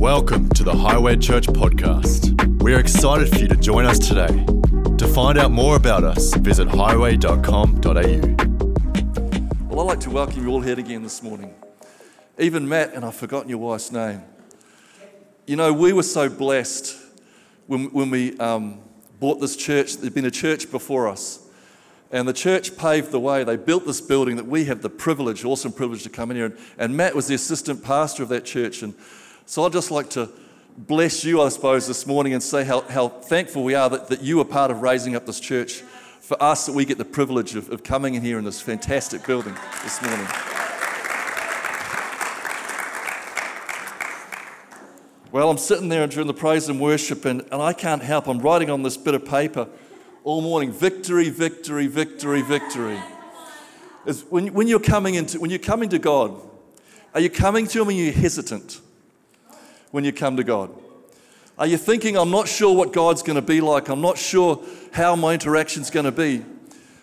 Welcome to the Highway Church podcast. We are excited for you to join us today. To find out more about us, visit highway.com.au. Well, I'd like to welcome you all here again this morning. Even Matt, and I've forgotten your wife's name. You know, we were so blessed when, when we um, bought this church. There'd been a church before us, and the church paved the way. They built this building that we have the privilege, awesome privilege, to come in here. And, and Matt was the assistant pastor of that church. And so I'd just like to bless you, I suppose, this morning and say how, how thankful we are that, that you are part of raising up this church. For us, that we get the privilege of, of coming in here in this fantastic building this morning. Well, I'm sitting there during the praise and worship, and, and I can't help. I'm writing on this bit of paper all morning victory, victory, victory, victory. When, when, you're coming into, when you're coming to God, are you coming to Him and you're hesitant? When you come to God? Are you thinking, I'm not sure what God's going to be like? I'm not sure how my interaction's going to be.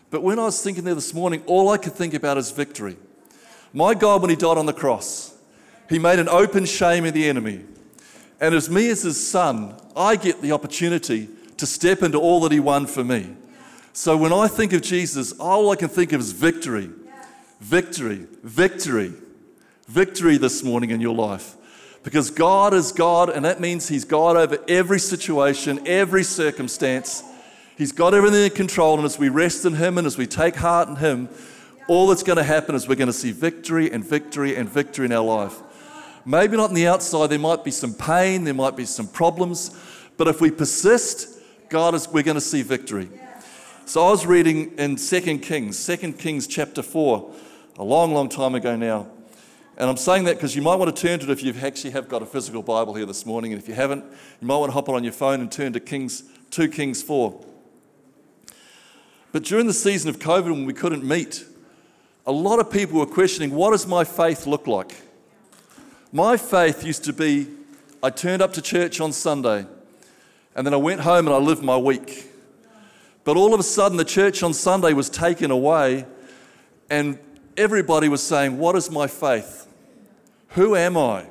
But when I was thinking there this morning, all I could think about is victory. My God, when He died on the cross, He made an open shame of the enemy. And as me, as His Son, I get the opportunity to step into all that He won for me. So when I think of Jesus, all I can think of is victory, victory, victory, victory this morning in your life. Because God is God, and that means He's God over every situation, every circumstance. He's got everything in control, and as we rest in Him and as we take heart in Him, all that's going to happen is we're going to see victory and victory and victory in our life. Maybe not on the outside, there might be some pain, there might be some problems, but if we persist, God is, we're going to see victory. So I was reading in 2 Kings, 2 Kings chapter 4, a long, long time ago now. And I'm saying that because you might want to turn to it if you actually have got a physical Bible here this morning. And if you haven't, you might want to hop on your phone and turn to Kings 2 Kings 4. But during the season of COVID when we couldn't meet, a lot of people were questioning what does my faith look like? My faith used to be I turned up to church on Sunday and then I went home and I lived my week. But all of a sudden, the church on Sunday was taken away, and everybody was saying, What is my faith? Who am I?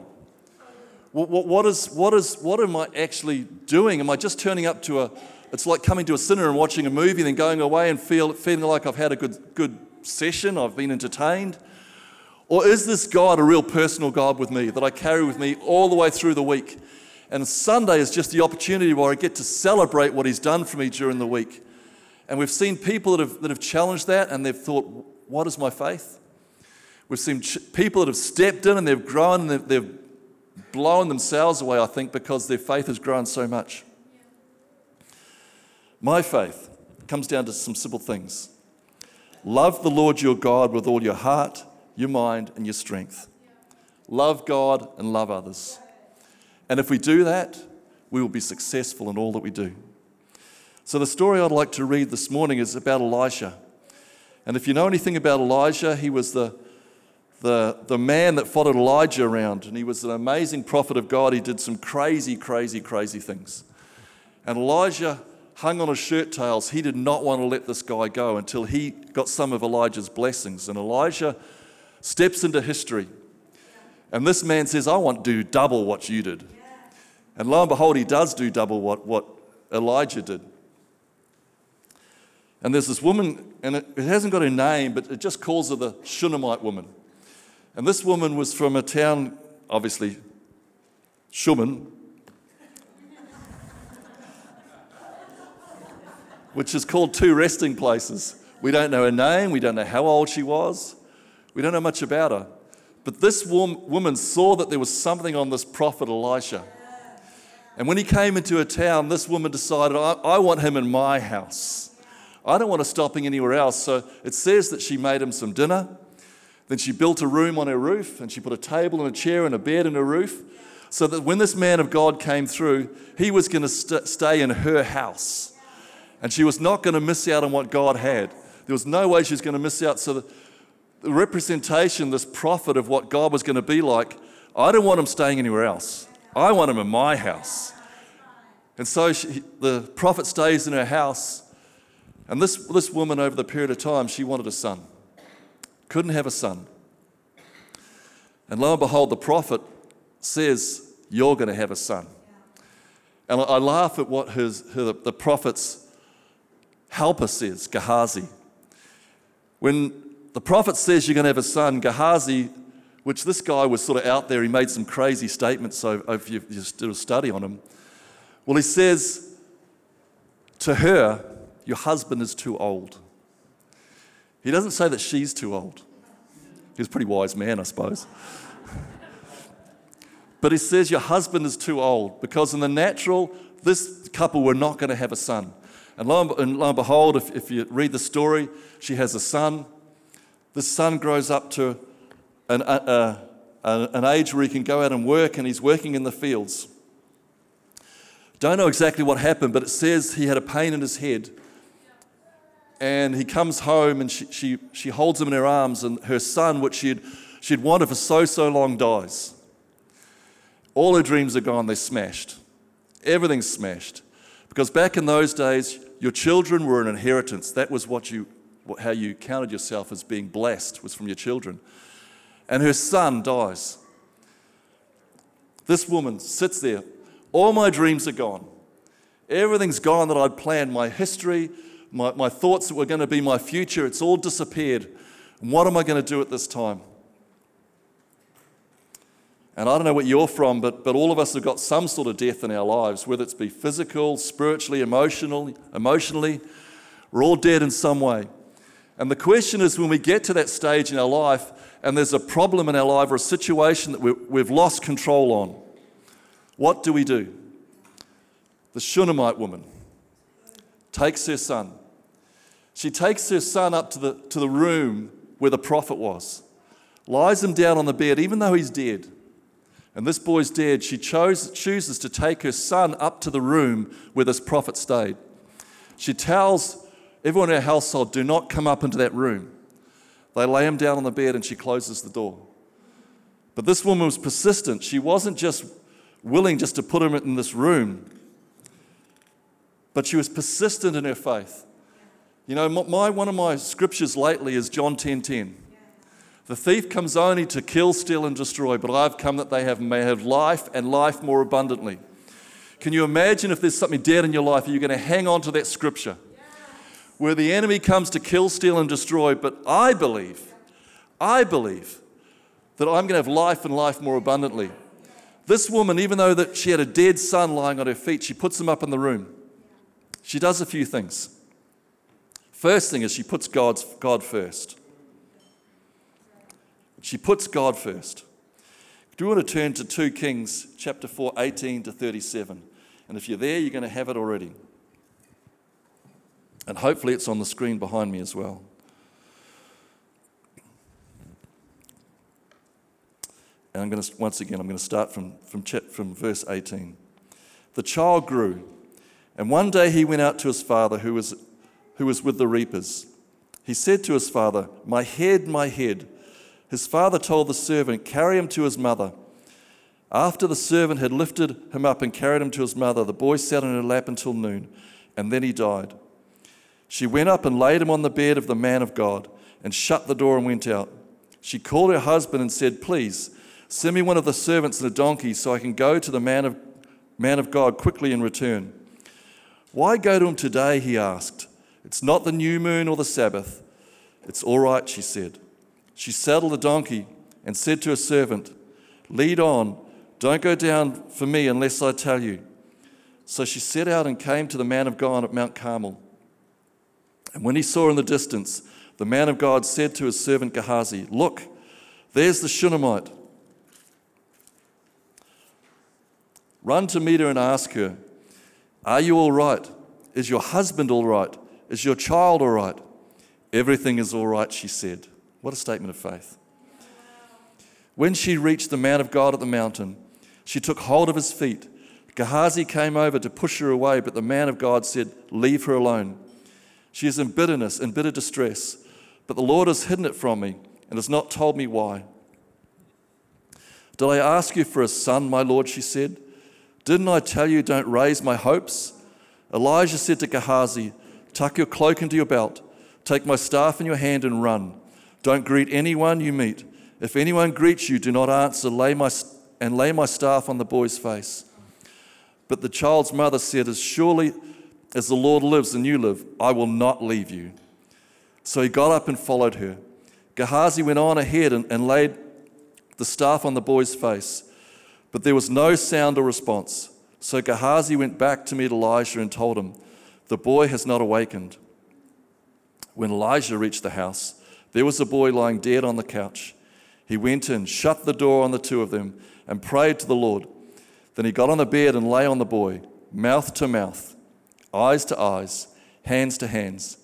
What, what, is, what, is, what am I actually doing? Am I just turning up to a, it's like coming to a cinema and watching a movie and then going away and feel, feeling like I've had a good, good session, I've been entertained? Or is this God a real personal God with me that I carry with me all the way through the week? And Sunday is just the opportunity where I get to celebrate what He's done for me during the week. And we've seen people that have, that have challenged that and they've thought, what is my faith? We've seen ch- people that have stepped in and they've grown and they've, they've blown themselves away, I think, because their faith has grown so much. My faith comes down to some simple things love the Lord your God with all your heart, your mind, and your strength. Love God and love others. And if we do that, we will be successful in all that we do. So, the story I'd like to read this morning is about Elisha. And if you know anything about Elijah, he was the the, the man that followed Elijah around, and he was an amazing prophet of God. He did some crazy, crazy, crazy things. And Elijah hung on his shirt tails. He did not want to let this guy go until he got some of Elijah's blessings. And Elijah steps into history. And this man says, I want to do double what you did. And lo and behold, he does do double what, what Elijah did. And there's this woman, and it, it hasn't got a name, but it just calls her the Shunammite woman. And this woman was from a town, obviously, Shunem, which is called two resting places. We don't know her name, we don't know how old she was, we don't know much about her. But this woman saw that there was something on this prophet Elisha. And when he came into a town, this woman decided, I, I want him in my house. I don't want to stop him anywhere else. So it says that she made him some dinner. Then she built a room on her roof and she put a table and a chair and a bed in her roof so that when this man of God came through, he was going to st- stay in her house. And she was not going to miss out on what God had. There was no way she was going to miss out. So the, the representation, this prophet of what God was going to be like, I don't want him staying anywhere else. I want him in my house. And so she, the prophet stays in her house. And this, this woman, over the period of time, she wanted a son couldn't have a son. And lo and behold, the prophet says, You're going to have a son. And I laugh at what his, her, the prophet's helper says, Gehazi. When the prophet says you're going to have a son, Gehazi, which this guy was sort of out there, he made some crazy statements, so if you, you did a study on him. Well, he says to her, Your husband is too old. He doesn't say that she's too old. He's a pretty wise man, I suppose. but he says, Your husband is too old because, in the natural, this couple were not going to have a son. And lo and, lo and behold, if, if you read the story, she has a son. This son grows up to an, an age where he can go out and work, and he's working in the fields. Don't know exactly what happened, but it says he had a pain in his head. And he comes home and she, she, she holds him in her arms, and her son, which she'd, she'd wanted for so, so long, dies. All her dreams are gone, they're smashed. Everything's smashed. Because back in those days, your children were an inheritance. That was what you, how you counted yourself as being blessed, was from your children. And her son dies. This woman sits there all my dreams are gone. Everything's gone that I'd planned. My history, my, my thoughts that were going to be my future, it's all disappeared. What am I going to do at this time? And I don't know what you're from, but, but all of us have got some sort of death in our lives, whether it's be physical, spiritually, emotional, emotionally. We're all dead in some way. And the question is when we get to that stage in our life and there's a problem in our life or a situation that we've lost control on, what do we do? The Shunammite woman takes her son. She takes her son up to the, to the room where the prophet was, lies him down on the bed, even though he's dead. And this boy's dead. She chose, chooses to take her son up to the room where this prophet stayed. She tells everyone in her household, do not come up into that room. They lay him down on the bed and she closes the door. But this woman was persistent. She wasn't just willing just to put him in this room. But she was persistent in her faith. You know, my, one of my scriptures lately is John 10:10. 10, 10. The thief comes only to kill, steal, and destroy, but I've come that they have, may have life and life more abundantly. Can you imagine if there's something dead in your life, are you going to hang on to that scripture? Where the enemy comes to kill, steal, and destroy, but I believe, I believe that I'm going to have life and life more abundantly. This woman, even though that she had a dead son lying on her feet, she puts him up in the room. She does a few things. First thing is she puts God's, God first. She puts God first. Do you want to turn to 2 Kings chapter 4, 18 to 37? And if you're there, you're going to have it already. And hopefully it's on the screen behind me as well. And I'm going to, once again, I'm going to start from, from, from verse 18. The child grew, and one day he went out to his father, who was, who was with the reapers. He said to his father, My head, my head. His father told the servant, Carry him to his mother. After the servant had lifted him up and carried him to his mother, the boy sat on her lap until noon, and then he died. She went up and laid him on the bed of the man of God, and shut the door and went out. She called her husband and said, Please, Send me one of the servants and a donkey so I can go to the man of, man of God quickly and return. Why go to him today? He asked. It's not the new moon or the Sabbath. It's all right, she said. She saddled the donkey and said to her servant, Lead on, don't go down for me unless I tell you. So she set out and came to the man of God at Mount Carmel. And when he saw in the distance, the man of God said to his servant Gehazi, Look, there's the Shunammite Run to meet her and ask her, Are you all right? Is your husband all right? Is your child all right? Everything is all right, she said. What a statement of faith. When she reached the man of God at the mountain, she took hold of his feet. Gehazi came over to push her away, but the man of God said, Leave her alone. She is in bitterness and bitter distress, but the Lord has hidden it from me and has not told me why. Did I ask you for a son, my Lord? She said. Didn't I tell you, don't raise my hopes? Elijah said to Gehazi, Tuck your cloak into your belt, take my staff in your hand and run. Don't greet anyone you meet. If anyone greets you, do not answer. Lay, my, and lay my staff on the boy's face. But the child's mother said, As surely as the Lord lives and you live, I will not leave you. So he got up and followed her. Gehazi went on ahead and, and laid the staff on the boy's face, but there was no sound or response. So Gehazi went back to meet Elijah and told him, The boy has not awakened. When Elijah reached the house, there was a boy lying dead on the couch. He went in, shut the door on the two of them, and prayed to the Lord. Then he got on the bed and lay on the boy, mouth to mouth, eyes to eyes, hands to hands.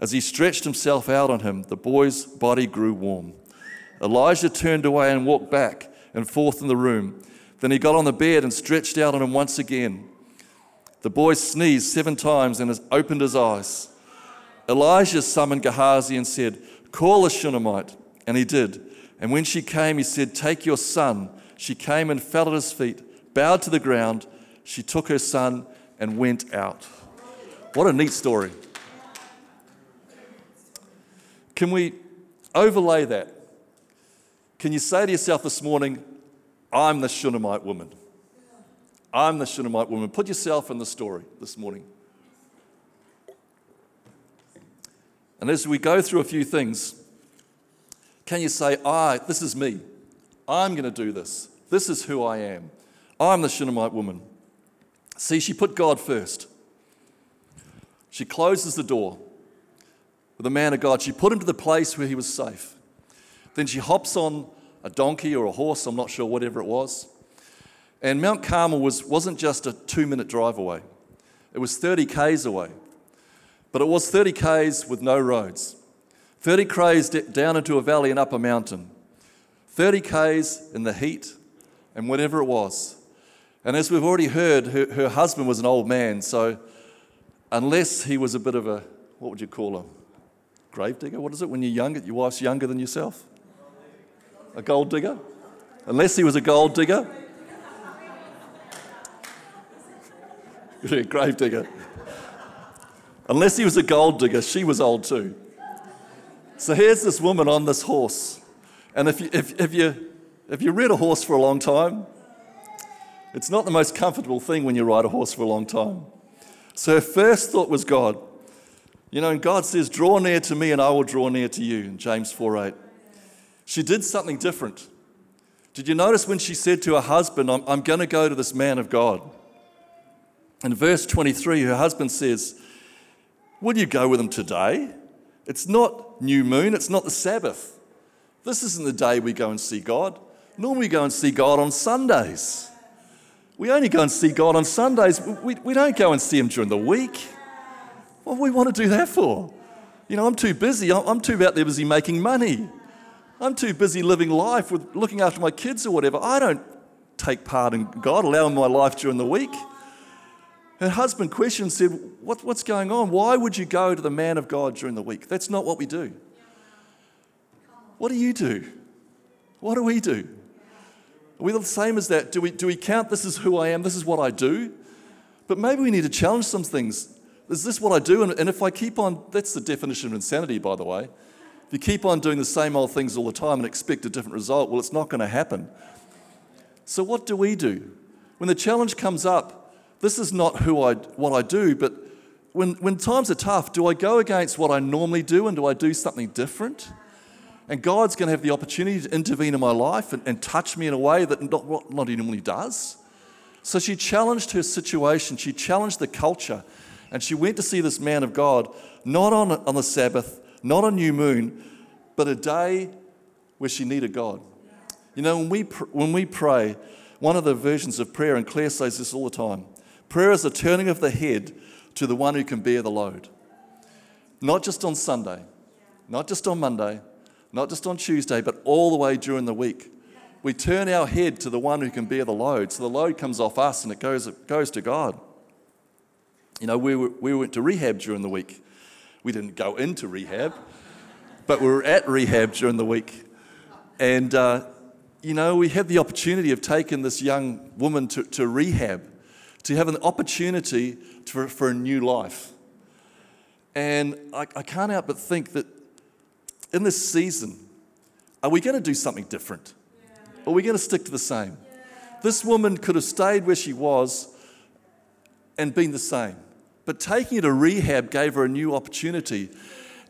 As he stretched himself out on him, the boy's body grew warm. Elijah turned away and walked back and forth in the room. Then he got on the bed and stretched out on him once again. The boy sneezed seven times and has opened his eyes. Elijah summoned Gehazi and said, Call a Shunammite. And he did. And when she came, he said, Take your son. She came and fell at his feet, bowed to the ground. She took her son and went out. What a neat story. Can we overlay that? Can you say to yourself this morning, I'm the Shunammite woman? I'm the Shunammite woman. Put yourself in the story this morning. And as we go through a few things, can you say, I, this is me. I'm going to do this. This is who I am. I'm the Shunammite woman. See, she put God first. She closes the door with the man of God. She put him to the place where he was safe. Then she hops on a donkey or a horse, I'm not sure, whatever it was. And Mount Carmel was, wasn't just a two minute drive away, it was 30 Ks away. But it was 30 Ks with no roads. 30 Ks down into a valley and up a mountain. 30 Ks in the heat and whatever it was. And as we've already heard, her, her husband was an old man, so unless he was a bit of a, what would you call him? grave digger? What is it when you're younger? Your wife's younger than yourself? A gold digger? Unless he was a gold digger. Grave digger. Unless he was a gold digger, she was old too. So here's this woman on this horse. And if you, if, if, you, if you ride a horse for a long time, it's not the most comfortable thing when you ride a horse for a long time. So her first thought was God. You know, and God says, Draw near to me and I will draw near to you in James 4 8. She did something different. Did you notice when she said to her husband, I'm, I'm going to go to this man of God? In verse 23, her husband says, Will you go with him today? It's not new moon, it's not the Sabbath. This isn't the day we go and see God. Normally, we go and see God on Sundays. We only go and see God on Sundays. We, we don't go and see Him during the week. What do we want to do that for? You know, I'm too busy. I'm too out there busy making money. I'm too busy living life with looking after my kids or whatever. I don't take part in God allowing my life during the week. Her husband questioned, said, what, What's going on? Why would you go to the man of God during the week? That's not what we do. What do you do? What do we do? Are we the same as that? Do we, do we count this is who I am, this is what I do? But maybe we need to challenge some things. Is this what I do? And, and if I keep on, that's the definition of insanity, by the way. If you keep on doing the same old things all the time and expect a different result, well, it's not going to happen. So, what do we do? When the challenge comes up, this is not who I, what I do, but when, when times are tough, do I go against what I normally do and do I do something different? And God's going to have the opportunity to intervene in my life and, and touch me in a way that not, what, not he normally does. So she challenged her situation, she challenged the culture, and she went to see this man of God, not on, on the Sabbath, not on new moon, but a day where she needed God. You know, when we, when we pray, one of the versions of prayer, and Claire says this all the time prayer is a turning of the head to the one who can bear the load. Not just on Sunday, not just on Monday, not just on Tuesday, but all the way during the week. We turn our head to the one who can bear the load. So the load comes off us and it goes, it goes to God. You know, we, were, we went to rehab during the week. We didn't go into rehab, but we were at rehab during the week. And, uh, you know, we had the opportunity of taking this young woman to, to rehab, to have an opportunity to, for a new life. And I, I can't help but think that in this season, are we going to do something different? Or are we going to stick to the same? This woman could have stayed where she was and been the same. But taking her to rehab gave her a new opportunity.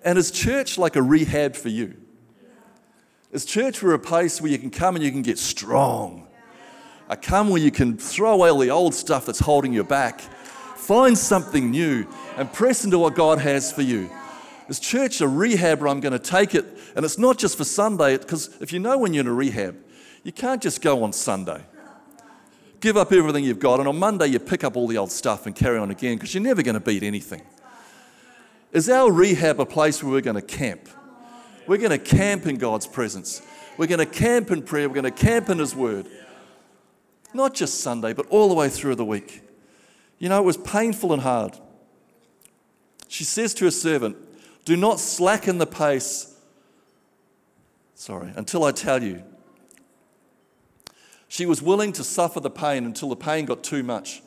And is church like a rehab for you? Is church for a place where you can come and you can get strong? A come where you can throw away all the old stuff that's holding you back, find something new, and press into what God has for you. Is church a rehab where I'm going to take it? And it's not just for Sunday, because if you know when you're in a rehab, you can't just go on Sunday. Give up everything you've got, and on Monday you pick up all the old stuff and carry on again because you're never going to beat anything. Is our rehab a place where we're going to camp? We're going to camp in God's presence. We're going to camp in prayer. We're going to camp in His Word. Not just Sunday, but all the way through the week. You know, it was painful and hard. She says to her servant, Do not slacken the pace, sorry, until I tell you. She was willing to suffer the pain until the pain got too much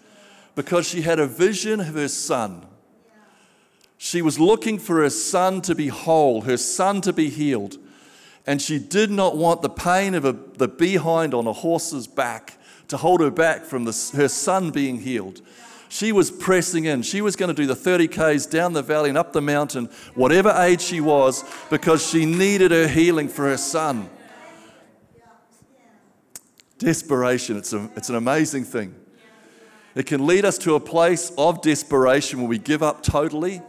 because she had a vision of her son. She was looking for her son to be whole, her son to be healed. And she did not want the pain of a, the behind on a horse's back to hold her back from the, her son being healed. She was pressing in. She was going to do the 30 Ks down the valley and up the mountain, whatever age she was, because she needed her healing for her son. Desperation, it's, a, it's an amazing thing. It can lead us to a place of desperation where we give up totally,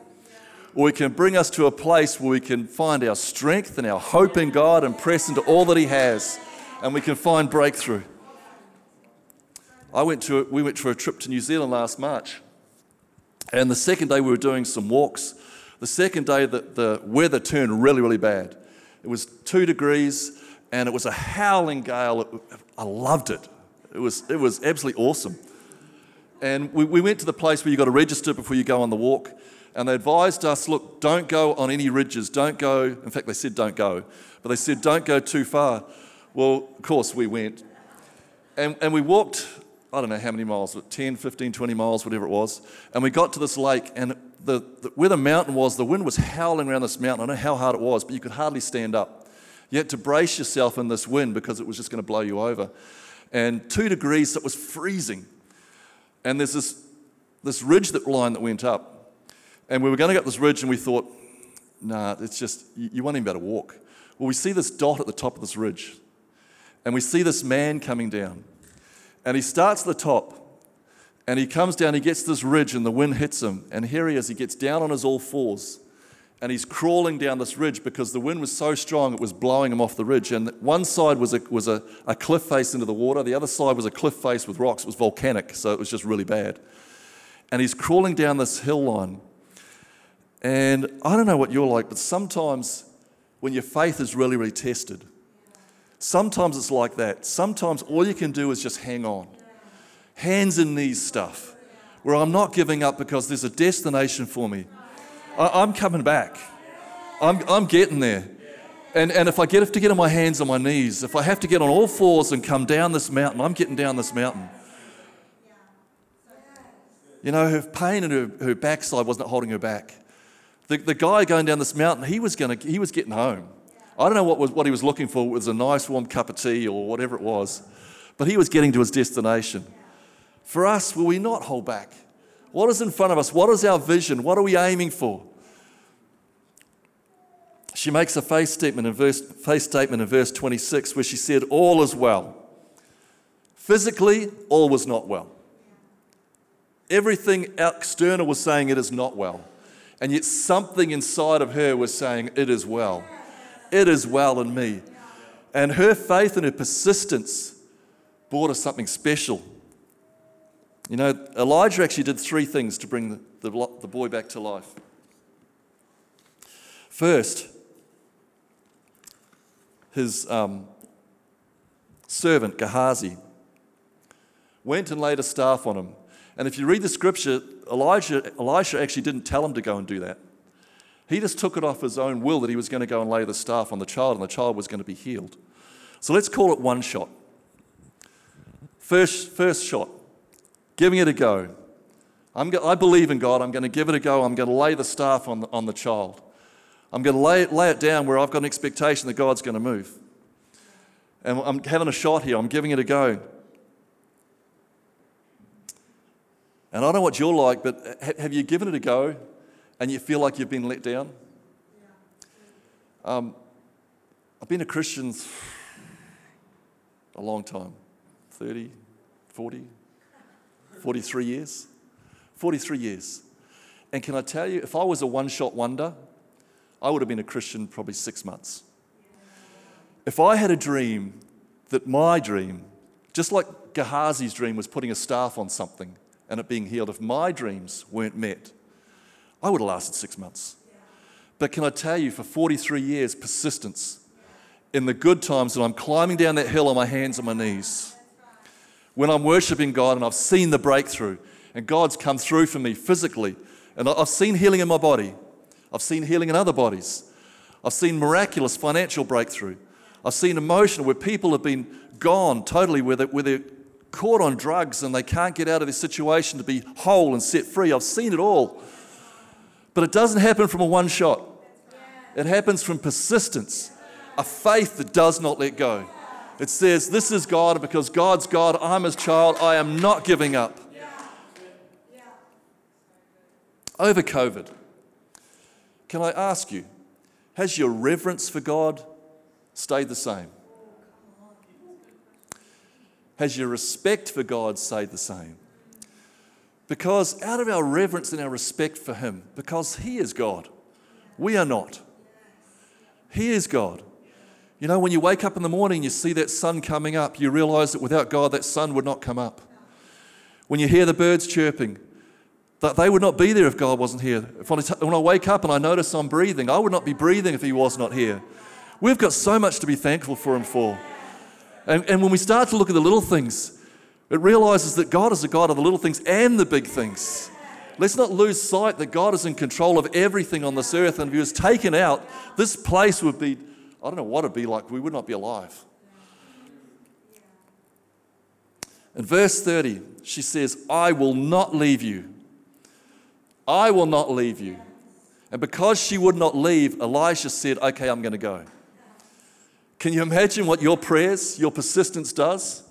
or it can bring us to a place where we can find our strength and our hope in God and press into all that He has, and we can find breakthrough. I went to, we went for a trip to New Zealand last March, and the second day we were doing some walks. The second day, the, the weather turned really, really bad. It was two degrees, and it was a howling gale. I loved it. It was, it was absolutely awesome. And we, we went to the place where you've got to register before you go on the walk. And they advised us look, don't go on any ridges. Don't go. In fact, they said don't go. But they said don't go too far. Well, of course, we went. And, and we walked, I don't know how many miles, 10, 15, 20 miles, whatever it was. And we got to this lake. And the, the, where the mountain was, the wind was howling around this mountain. I don't know how hard it was, but you could hardly stand up. You had to brace yourself in this wind because it was just going to blow you over. And two degrees, so it was freezing. And there's this, this ridge that line that went up. And we were going to up this ridge and we thought, nah, it's just, you, you won't even be able to walk. Well, we see this dot at the top of this ridge. And we see this man coming down. And he starts the top. And he comes down, he gets this ridge, and the wind hits him. And here he is, he gets down on his all fours and he's crawling down this ridge because the wind was so strong it was blowing him off the ridge. And one side was a, was a, a cliff face into the water, the other side was a cliff face with rocks. It was volcanic, so it was just really bad. And he's crawling down this hill line. And I don't know what you're like, but sometimes when your faith is really, really tested, sometimes it's like that. Sometimes all you can do is just hang on. Hands and knees stuff, where I'm not giving up because there's a destination for me. I, am coming back. I'm, I'm getting there. And, and if I get to get on my hands on my knees, if I have to get on all fours and come down this mountain, I'm getting down this mountain. You know, her pain and her, her backside wasn't holding her back. The, the guy going down this mountain, he was, gonna, he was getting home. I don't know what, was, what he was looking for. It was a nice warm cup of tea or whatever it was. But he was getting to his destination. For us, will we not hold back? What is in front of us? What is our vision? What are we aiming for? She makes a faith statement in verse, faith statement in verse 26 where she said, All is well. Physically, all was not well. Everything external was saying it is not well. And yet something inside of her was saying, It is well. It is well in me. And her faith and her persistence brought us something special. You know, Elijah actually did three things to bring the, the, the boy back to life. First, his um, servant Gehazi went and laid a staff on him. And if you read the scripture, Elijah, Elisha actually didn't tell him to go and do that. He just took it off his own will that he was going to go and lay the staff on the child and the child was going to be healed. So let's call it one shot. First, first shot, giving it a go. I'm, I believe in God. I'm going to give it a go. I'm going to lay the staff on the, on the child. I'm going to lay it, lay it down where I've got an expectation that God's going to move. And I'm having a shot here, I'm giving it a go. And I don't know what you're like, but have you given it a go and you feel like you've been let down? Um, I've been a Christian a long time 30, 40, 43 years. 43 years. And can I tell you, if I was a one shot wonder, I would have been a Christian probably six months. If I had a dream that my dream, just like Gehazi's dream was putting a staff on something and it being healed, if my dreams weren't met, I would have lasted six months. But can I tell you, for 43 years, persistence in the good times when I'm climbing down that hill on my hands and my knees, when I'm worshiping God and I've seen the breakthrough and God's come through for me physically, and I've seen healing in my body, I've seen healing in other bodies, I've seen miraculous financial breakthrough, I've seen emotional where people have been gone totally, where they're, where they're caught on drugs and they can't get out of this situation to be whole and set free. I've seen it all. But it doesn't happen from a one shot, it happens from persistence, a faith that does not let go. It says, This is God, because God's God, I'm His child, I am not giving up. Over COVID, can I ask you, has your reverence for God stayed the same? Has your respect for God stayed the same? Because out of our reverence and our respect for Him, because He is God, we are not. He is God. You know, when you wake up in the morning, you see that sun coming up, you realize that without God, that sun would not come up. When you hear the birds chirping, that they would not be there if God wasn't here. when I wake up and I notice I'm breathing, I would not be breathing if He was not here. We've got so much to be thankful for Him for. And, and when we start to look at the little things, it realizes that God is a God of the little things and the big things. Let's not lose sight that God is in control of everything on this earth. And if He was taken out, this place would be, I don't know what it'd be like. We would not be alive. In verse 30, she says, I will not leave you. I will not leave you. And because she would not leave, Elisha said, Okay, I'm going to go. Can you imagine what your prayers, your persistence does?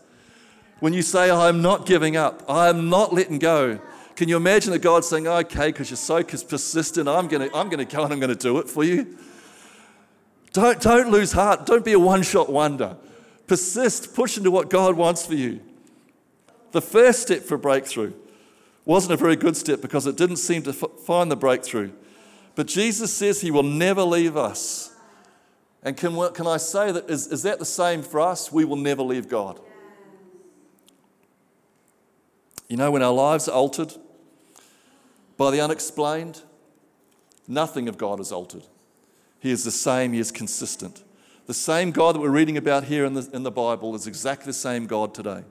When you say, I'm not giving up, I'm not letting go. Can you imagine that God saying, okay, because you're so persistent, I'm going to I'm to go and I'm going to do it for you? Don't, don't lose heart. Don't be a one shot wonder. Persist, push into what God wants for you. The first step for breakthrough wasn't a very good step because it didn't seem to f- find the breakthrough. But Jesus says he will never leave us. And can, can I say that, is, is that the same for us? We will never leave God. You know, when our lives are altered by the unexplained, nothing of God is altered. He is the same, He is consistent. The same God that we're reading about here in the, in the Bible is exactly the same God today.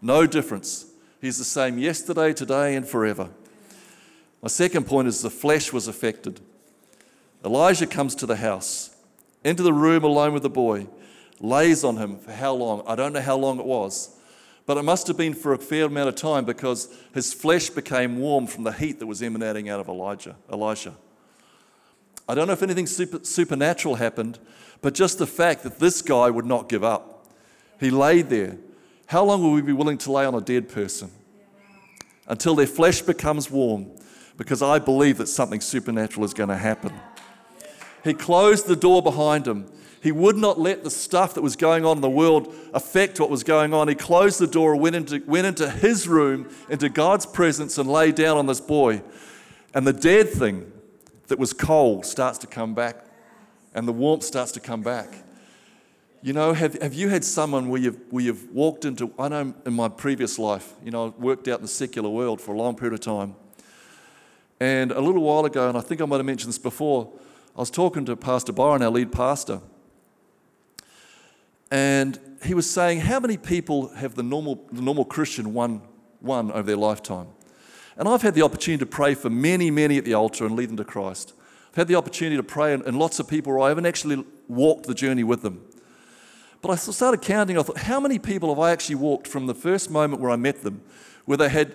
No difference. He's the same yesterday, today, and forever. My second point is the flesh was affected. Elijah comes to the house into the room alone with the boy, lays on him for how long? I don't know how long it was, but it must have been for a fair amount of time because his flesh became warm from the heat that was emanating out of Elijah, Elisha. I don't know if anything super, supernatural happened, but just the fact that this guy would not give up. He laid there. How long will we be willing to lay on a dead person? Until their flesh becomes warm, because I believe that something supernatural is going to happen. He closed the door behind him. He would not let the stuff that was going on in the world affect what was going on. He closed the door, went into, went into his room, into God's presence, and lay down on this boy. And the dead thing that was cold starts to come back, and the warmth starts to come back. You know, have, have you had someone where you've, where you've walked into, I know in my previous life, you know, I worked out in the secular world for a long period of time. And a little while ago, and I think I might have mentioned this before, I was talking to Pastor Byron, our lead pastor, and he was saying, How many people have the normal, the normal Christian won, won over their lifetime? And I've had the opportunity to pray for many, many at the altar and lead them to Christ. I've had the opportunity to pray, and, and lots of people I haven't actually walked the journey with them. But I started counting, I thought, how many people have I actually walked from the first moment where I met them, where they had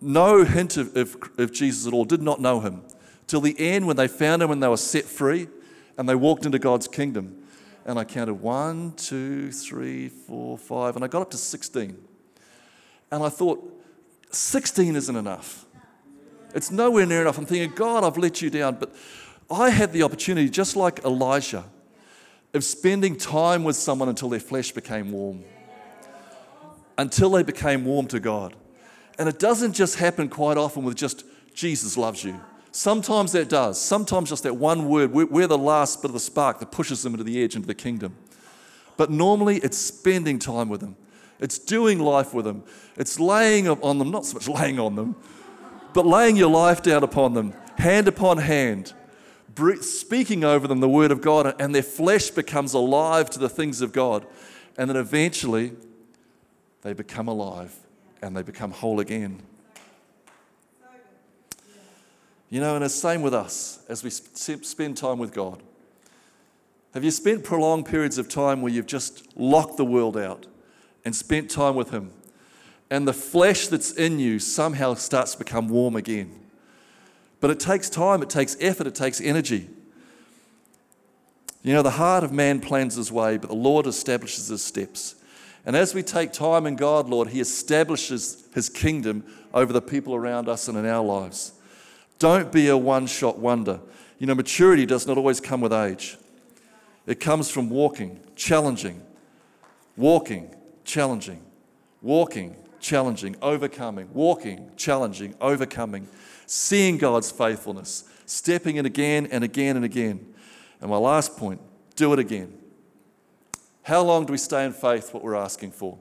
no hint of, of, of Jesus at all, did not know him, till the end when they found him and they were set free and they walked into God's kingdom. And I counted one, two, three, four, five, and I got up to 16. And I thought, 16 isn't enough. It's nowhere near enough. I'm thinking, God, I've let you down. But I had the opportunity, just like Elijah, of spending time with someone until their flesh became warm, until they became warm to God. And it doesn't just happen quite often with just Jesus loves you. Sometimes that does. Sometimes just that one word, we're the last bit of the spark that pushes them into the edge, into the kingdom. But normally it's spending time with them, it's doing life with them, it's laying on them, not so much laying on them, but laying your life down upon them, hand upon hand, speaking over them the word of God, and their flesh becomes alive to the things of God. And then eventually they become alive and they become whole again. You know, and it's the same with us as we spend time with God. Have you spent prolonged periods of time where you've just locked the world out and spent time with Him? And the flesh that's in you somehow starts to become warm again. But it takes time, it takes effort, it takes energy. You know, the heart of man plans his way, but the Lord establishes his steps. And as we take time in God, Lord, He establishes His kingdom over the people around us and in our lives. Don't be a one shot wonder. You know, maturity does not always come with age, it comes from walking, challenging, walking, challenging, walking, challenging, overcoming, walking, challenging, overcoming, seeing God's faithfulness, stepping in again and again and again. And my last point do it again. How long do we stay in faith, what we're asking for?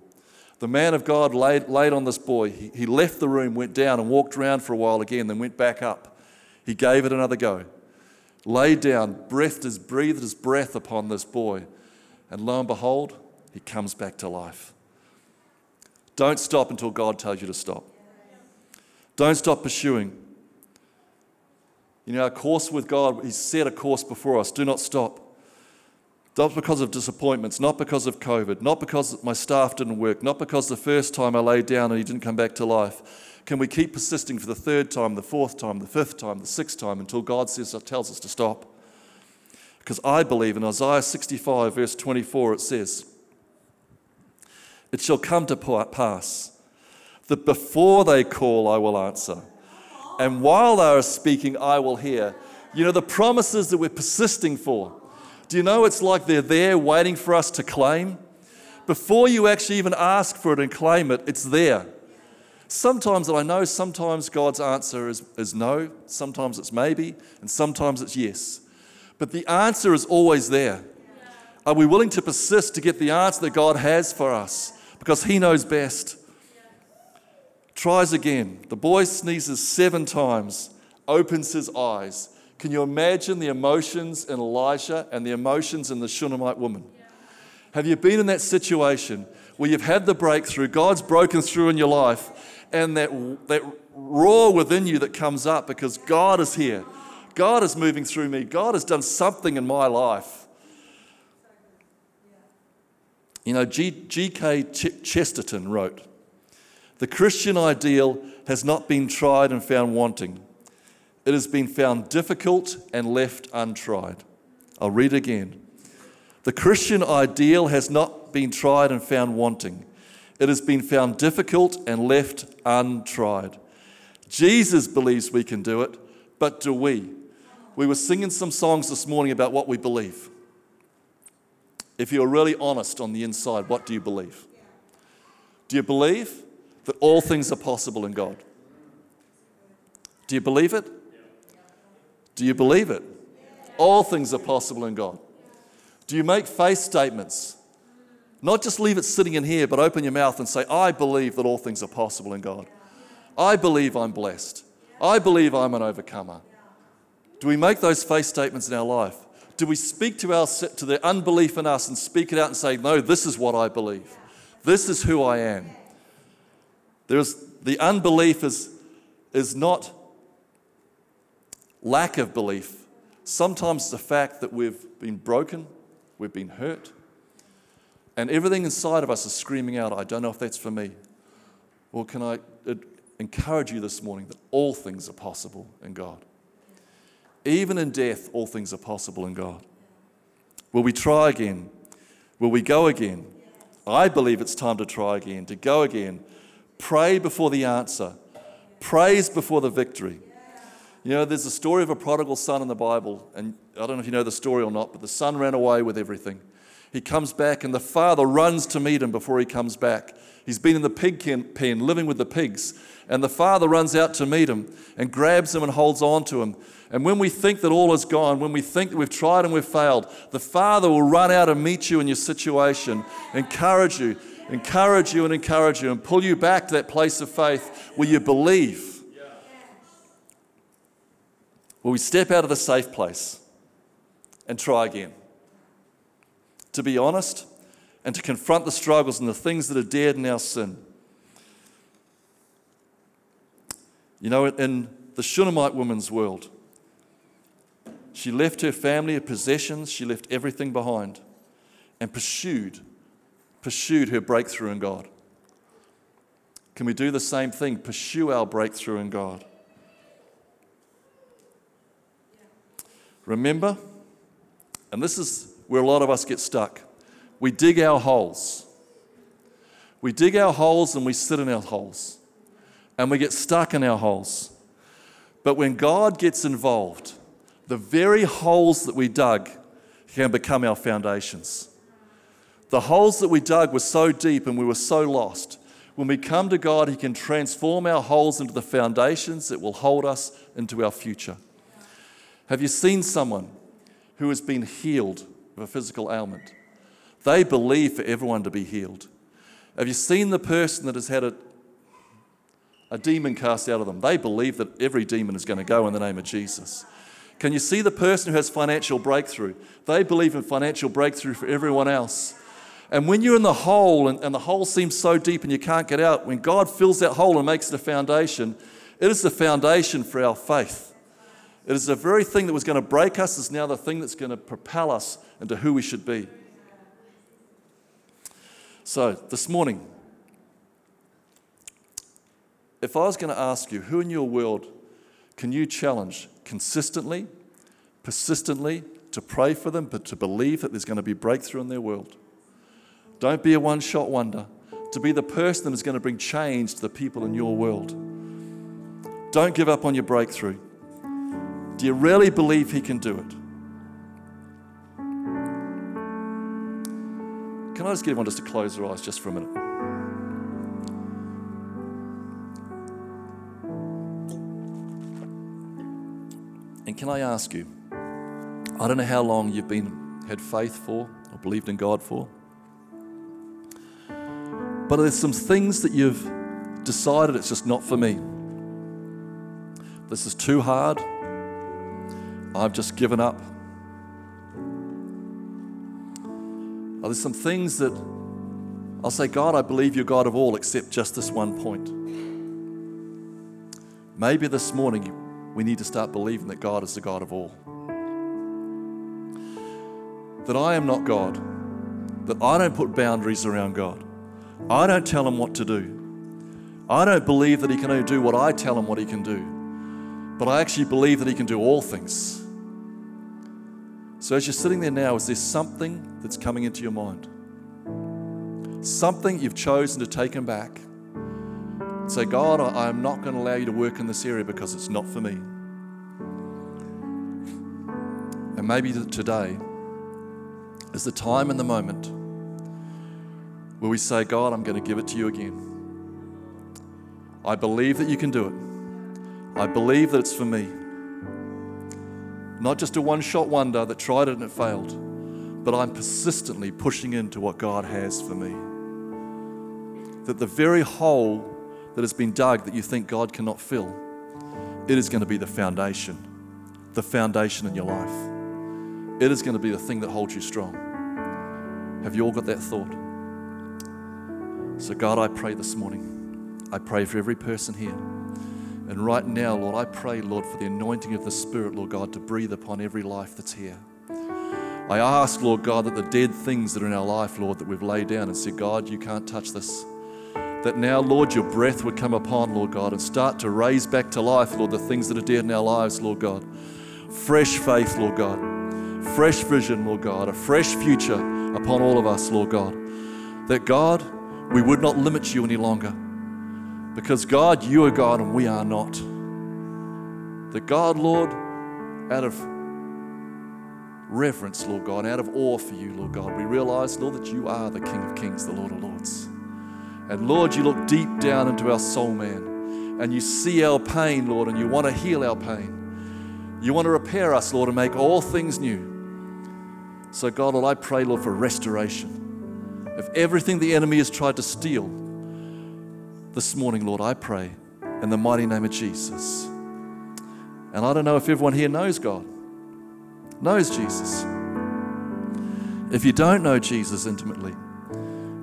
The man of God laid, laid on this boy. He, he left the room, went down, and walked around for a while again, then went back up. He gave it another go. Laid down, breathed his, breathed his breath upon this boy. And lo and behold, he comes back to life. Don't stop until God tells you to stop. Don't stop pursuing. You know, our course with God, He's set a course before us. Do not stop. Not because of disappointments, not because of COVID, not because my staff didn't work, not because the first time I laid down and he didn't come back to life. Can we keep persisting for the third time, the fourth time, the fifth time, the sixth time until God says, tells us to stop? Because I believe in Isaiah 65, verse 24, it says, It shall come to pass that before they call, I will answer. And while they are speaking, I will hear. You know, the promises that we're persisting for do you know it's like they're there waiting for us to claim? Before you actually even ask for it and claim it, it's there. Sometimes, and I know sometimes God's answer is, is no, sometimes it's maybe, and sometimes it's yes. But the answer is always there. Are we willing to persist to get the answer that God has for us? Because He knows best. Tries again. The boy sneezes seven times, opens his eyes, can you imagine the emotions in Elijah and the emotions in the Shunammite woman? Have you been in that situation where you've had the breakthrough, God's broken through in your life, and that, that roar within you that comes up because God is here? God is moving through me. God has done something in my life. You know, G.K. Chesterton wrote The Christian ideal has not been tried and found wanting it has been found difficult and left untried. I'll read again. The Christian ideal has not been tried and found wanting. It has been found difficult and left untried. Jesus believes we can do it, but do we? We were singing some songs this morning about what we believe. If you're really honest on the inside, what do you believe? Do you believe that all things are possible in God? Do you believe it? Do you believe it? All things are possible in God. Do you make faith statements? Not just leave it sitting in here, but open your mouth and say, I believe that all things are possible in God. I believe I'm blessed. I believe I'm an overcomer. Do we make those faith statements in our life? Do we speak to, our, to the unbelief in us and speak it out and say, No, this is what I believe. This is who I am. There's, the unbelief is, is not lack of belief, sometimes the fact that we've been broken, we've been hurt, and everything inside of us is screaming out, I don't know if that's for me. Well, can I uh, encourage you this morning that all things are possible in God? Even in death, all things are possible in God. Will we try again? Will we go again? I believe it's time to try again, to go again. Pray before the answer, praise before the victory. You know, there's a story of a prodigal son in the Bible, and I don't know if you know the story or not, but the son ran away with everything. He comes back, and the father runs to meet him before he comes back. He's been in the pig pen, living with the pigs, and the father runs out to meet him and grabs him and holds on to him. And when we think that all is gone, when we think that we've tried and we've failed, the father will run out and meet you in your situation, encourage you, encourage you, and encourage you, and pull you back to that place of faith where you believe Will we step out of the safe place and try again? To be honest and to confront the struggles and the things that are dead in our sin. You know, in the Shunammite woman's world, she left her family, her possessions, she left everything behind and pursued, pursued her breakthrough in God. Can we do the same thing? Pursue our breakthrough in God. Remember? And this is where a lot of us get stuck. We dig our holes. We dig our holes and we sit in our holes. And we get stuck in our holes. But when God gets involved, the very holes that we dug can become our foundations. The holes that we dug were so deep and we were so lost. When we come to God, He can transform our holes into the foundations that will hold us into our future. Have you seen someone who has been healed of a physical ailment? They believe for everyone to be healed. Have you seen the person that has had a, a demon cast out of them? They believe that every demon is going to go in the name of Jesus. Can you see the person who has financial breakthrough? They believe in financial breakthrough for everyone else. And when you're in the hole and, and, the hole seems so deep and you can't get out, when God fills that hole and makes it a foundation, it is the foundation for our faith. It is the very thing that was going to break us is now the thing that's going to propel us into who we should be. So, this morning, if I was going to ask you, who in your world can you challenge consistently, persistently to pray for them, but to believe that there's going to be breakthrough in their world? Don't be a one shot wonder. To be the person that is going to bring change to the people in your world. Don't give up on your breakthrough. Do you really believe He can do it? Can I just get everyone just to close their eyes just for a minute? And can I ask you, I don't know how long you've been had faith for or believed in God for. But there's some things that you've decided it's just not for me. This is too hard. I've just given up. Are there some things that I'll say, God, I believe you're God of all except just this one point? Maybe this morning we need to start believing that God is the God of all. That I am not God. That I don't put boundaries around God. I don't tell him what to do. I don't believe that he can only do what I tell him what he can do. But I actually believe that he can do all things. So, as you're sitting there now, is there something that's coming into your mind? Something you've chosen to take him back. Say, God, I am not going to allow you to work in this area because it's not for me. And maybe today is the time and the moment where we say, God, I'm going to give it to you again. I believe that you can do it. I believe that it's for me. Not just a one shot wonder that tried it and it failed, but I'm persistently pushing into what God has for me. That the very hole that has been dug that you think God cannot fill, it is going to be the foundation, the foundation in your life. It is going to be the thing that holds you strong. Have you all got that thought? So, God, I pray this morning. I pray for every person here. And right now, Lord, I pray, Lord, for the anointing of the Spirit, Lord God, to breathe upon every life that's here. I ask, Lord God, that the dead things that are in our life, Lord, that we've laid down and said, God, you can't touch this. That now, Lord, your breath would come upon, Lord God, and start to raise back to life, Lord, the things that are dead in our lives, Lord God. Fresh faith, Lord God. Fresh vision, Lord God. A fresh future upon all of us, Lord God. That, God, we would not limit you any longer Because God, you are God and we are not. That God, Lord, out of reverence, Lord God, out of awe for you, Lord God, we realize, Lord, that you are the King of Kings, the Lord of Lords. And Lord, you look deep down into our soul, man, and you see our pain, Lord, and you want to heal our pain. You want to repair us, Lord, and make all things new. So, God, Lord, I pray, Lord, for restoration. If everything the enemy has tried to steal this morning, Lord, I pray in the mighty name of Jesus. And I don't know if everyone here knows God, knows Jesus. If you don't know Jesus intimately,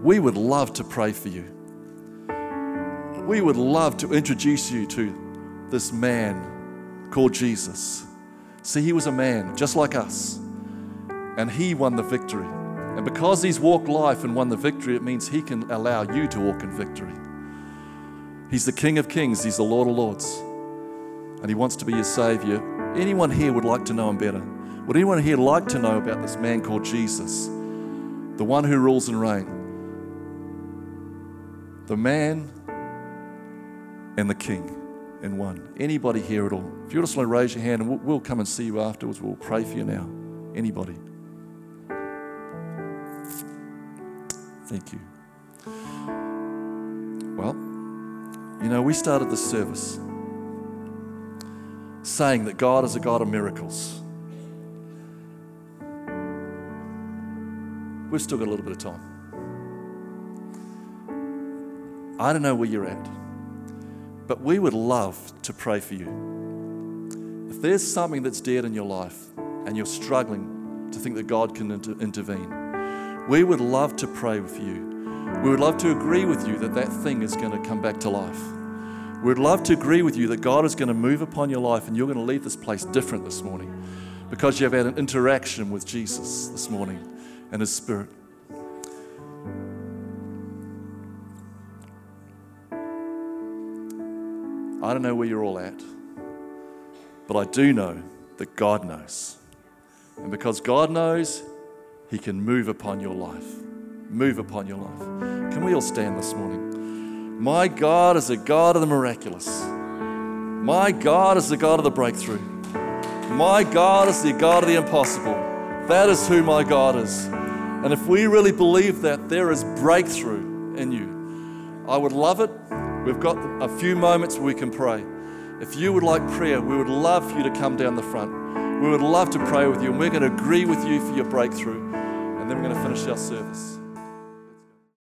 we would love to pray for you. We would love to introduce you to this man called Jesus. See, he was a man just like us and he won the victory. And because he's walked life and won the victory, it means he can allow you to walk in victory. He's the King of Kings, he's the Lord of Lords, and he wants to be your Savior. Anyone here would like to know him better? Would anyone here like to know about this man called Jesus, the one who rules and reigns? The man and the king in one. Anybody here at all? If you just want to raise your hand, and we'll, we'll come and see you afterwards. We'll pray for you now. Anybody? Thank you. Well, you know, we started the service saying that God is a God of miracles. We've still got a little bit of time. I don't know where you're at, but we would love to pray for you. If there's something that's dead in your life and you're struggling to think that God can inter- intervene, we would love to pray with you. We would love to agree with you that that thing is going to come back to life. We'd love to agree with you that God is going to move upon your life and you're going to leave this place different this morning because you have had an interaction with Jesus this morning and His Spirit. I don't know where you're all at, but I do know that God knows. And because God knows, he can move upon your life. Move upon your life. Can we all stand this morning? My God is a God of the miraculous. My God is the God of the breakthrough. My God is the God of the impossible. That is who my God is. And if we really believe that, there is breakthrough in you. I would love it. We've got a few moments where we can pray. If you would like prayer, we would love for you to come down the front. We would love to pray with you, and we're going to agree with you for your breakthrough and then we're going to finish our service.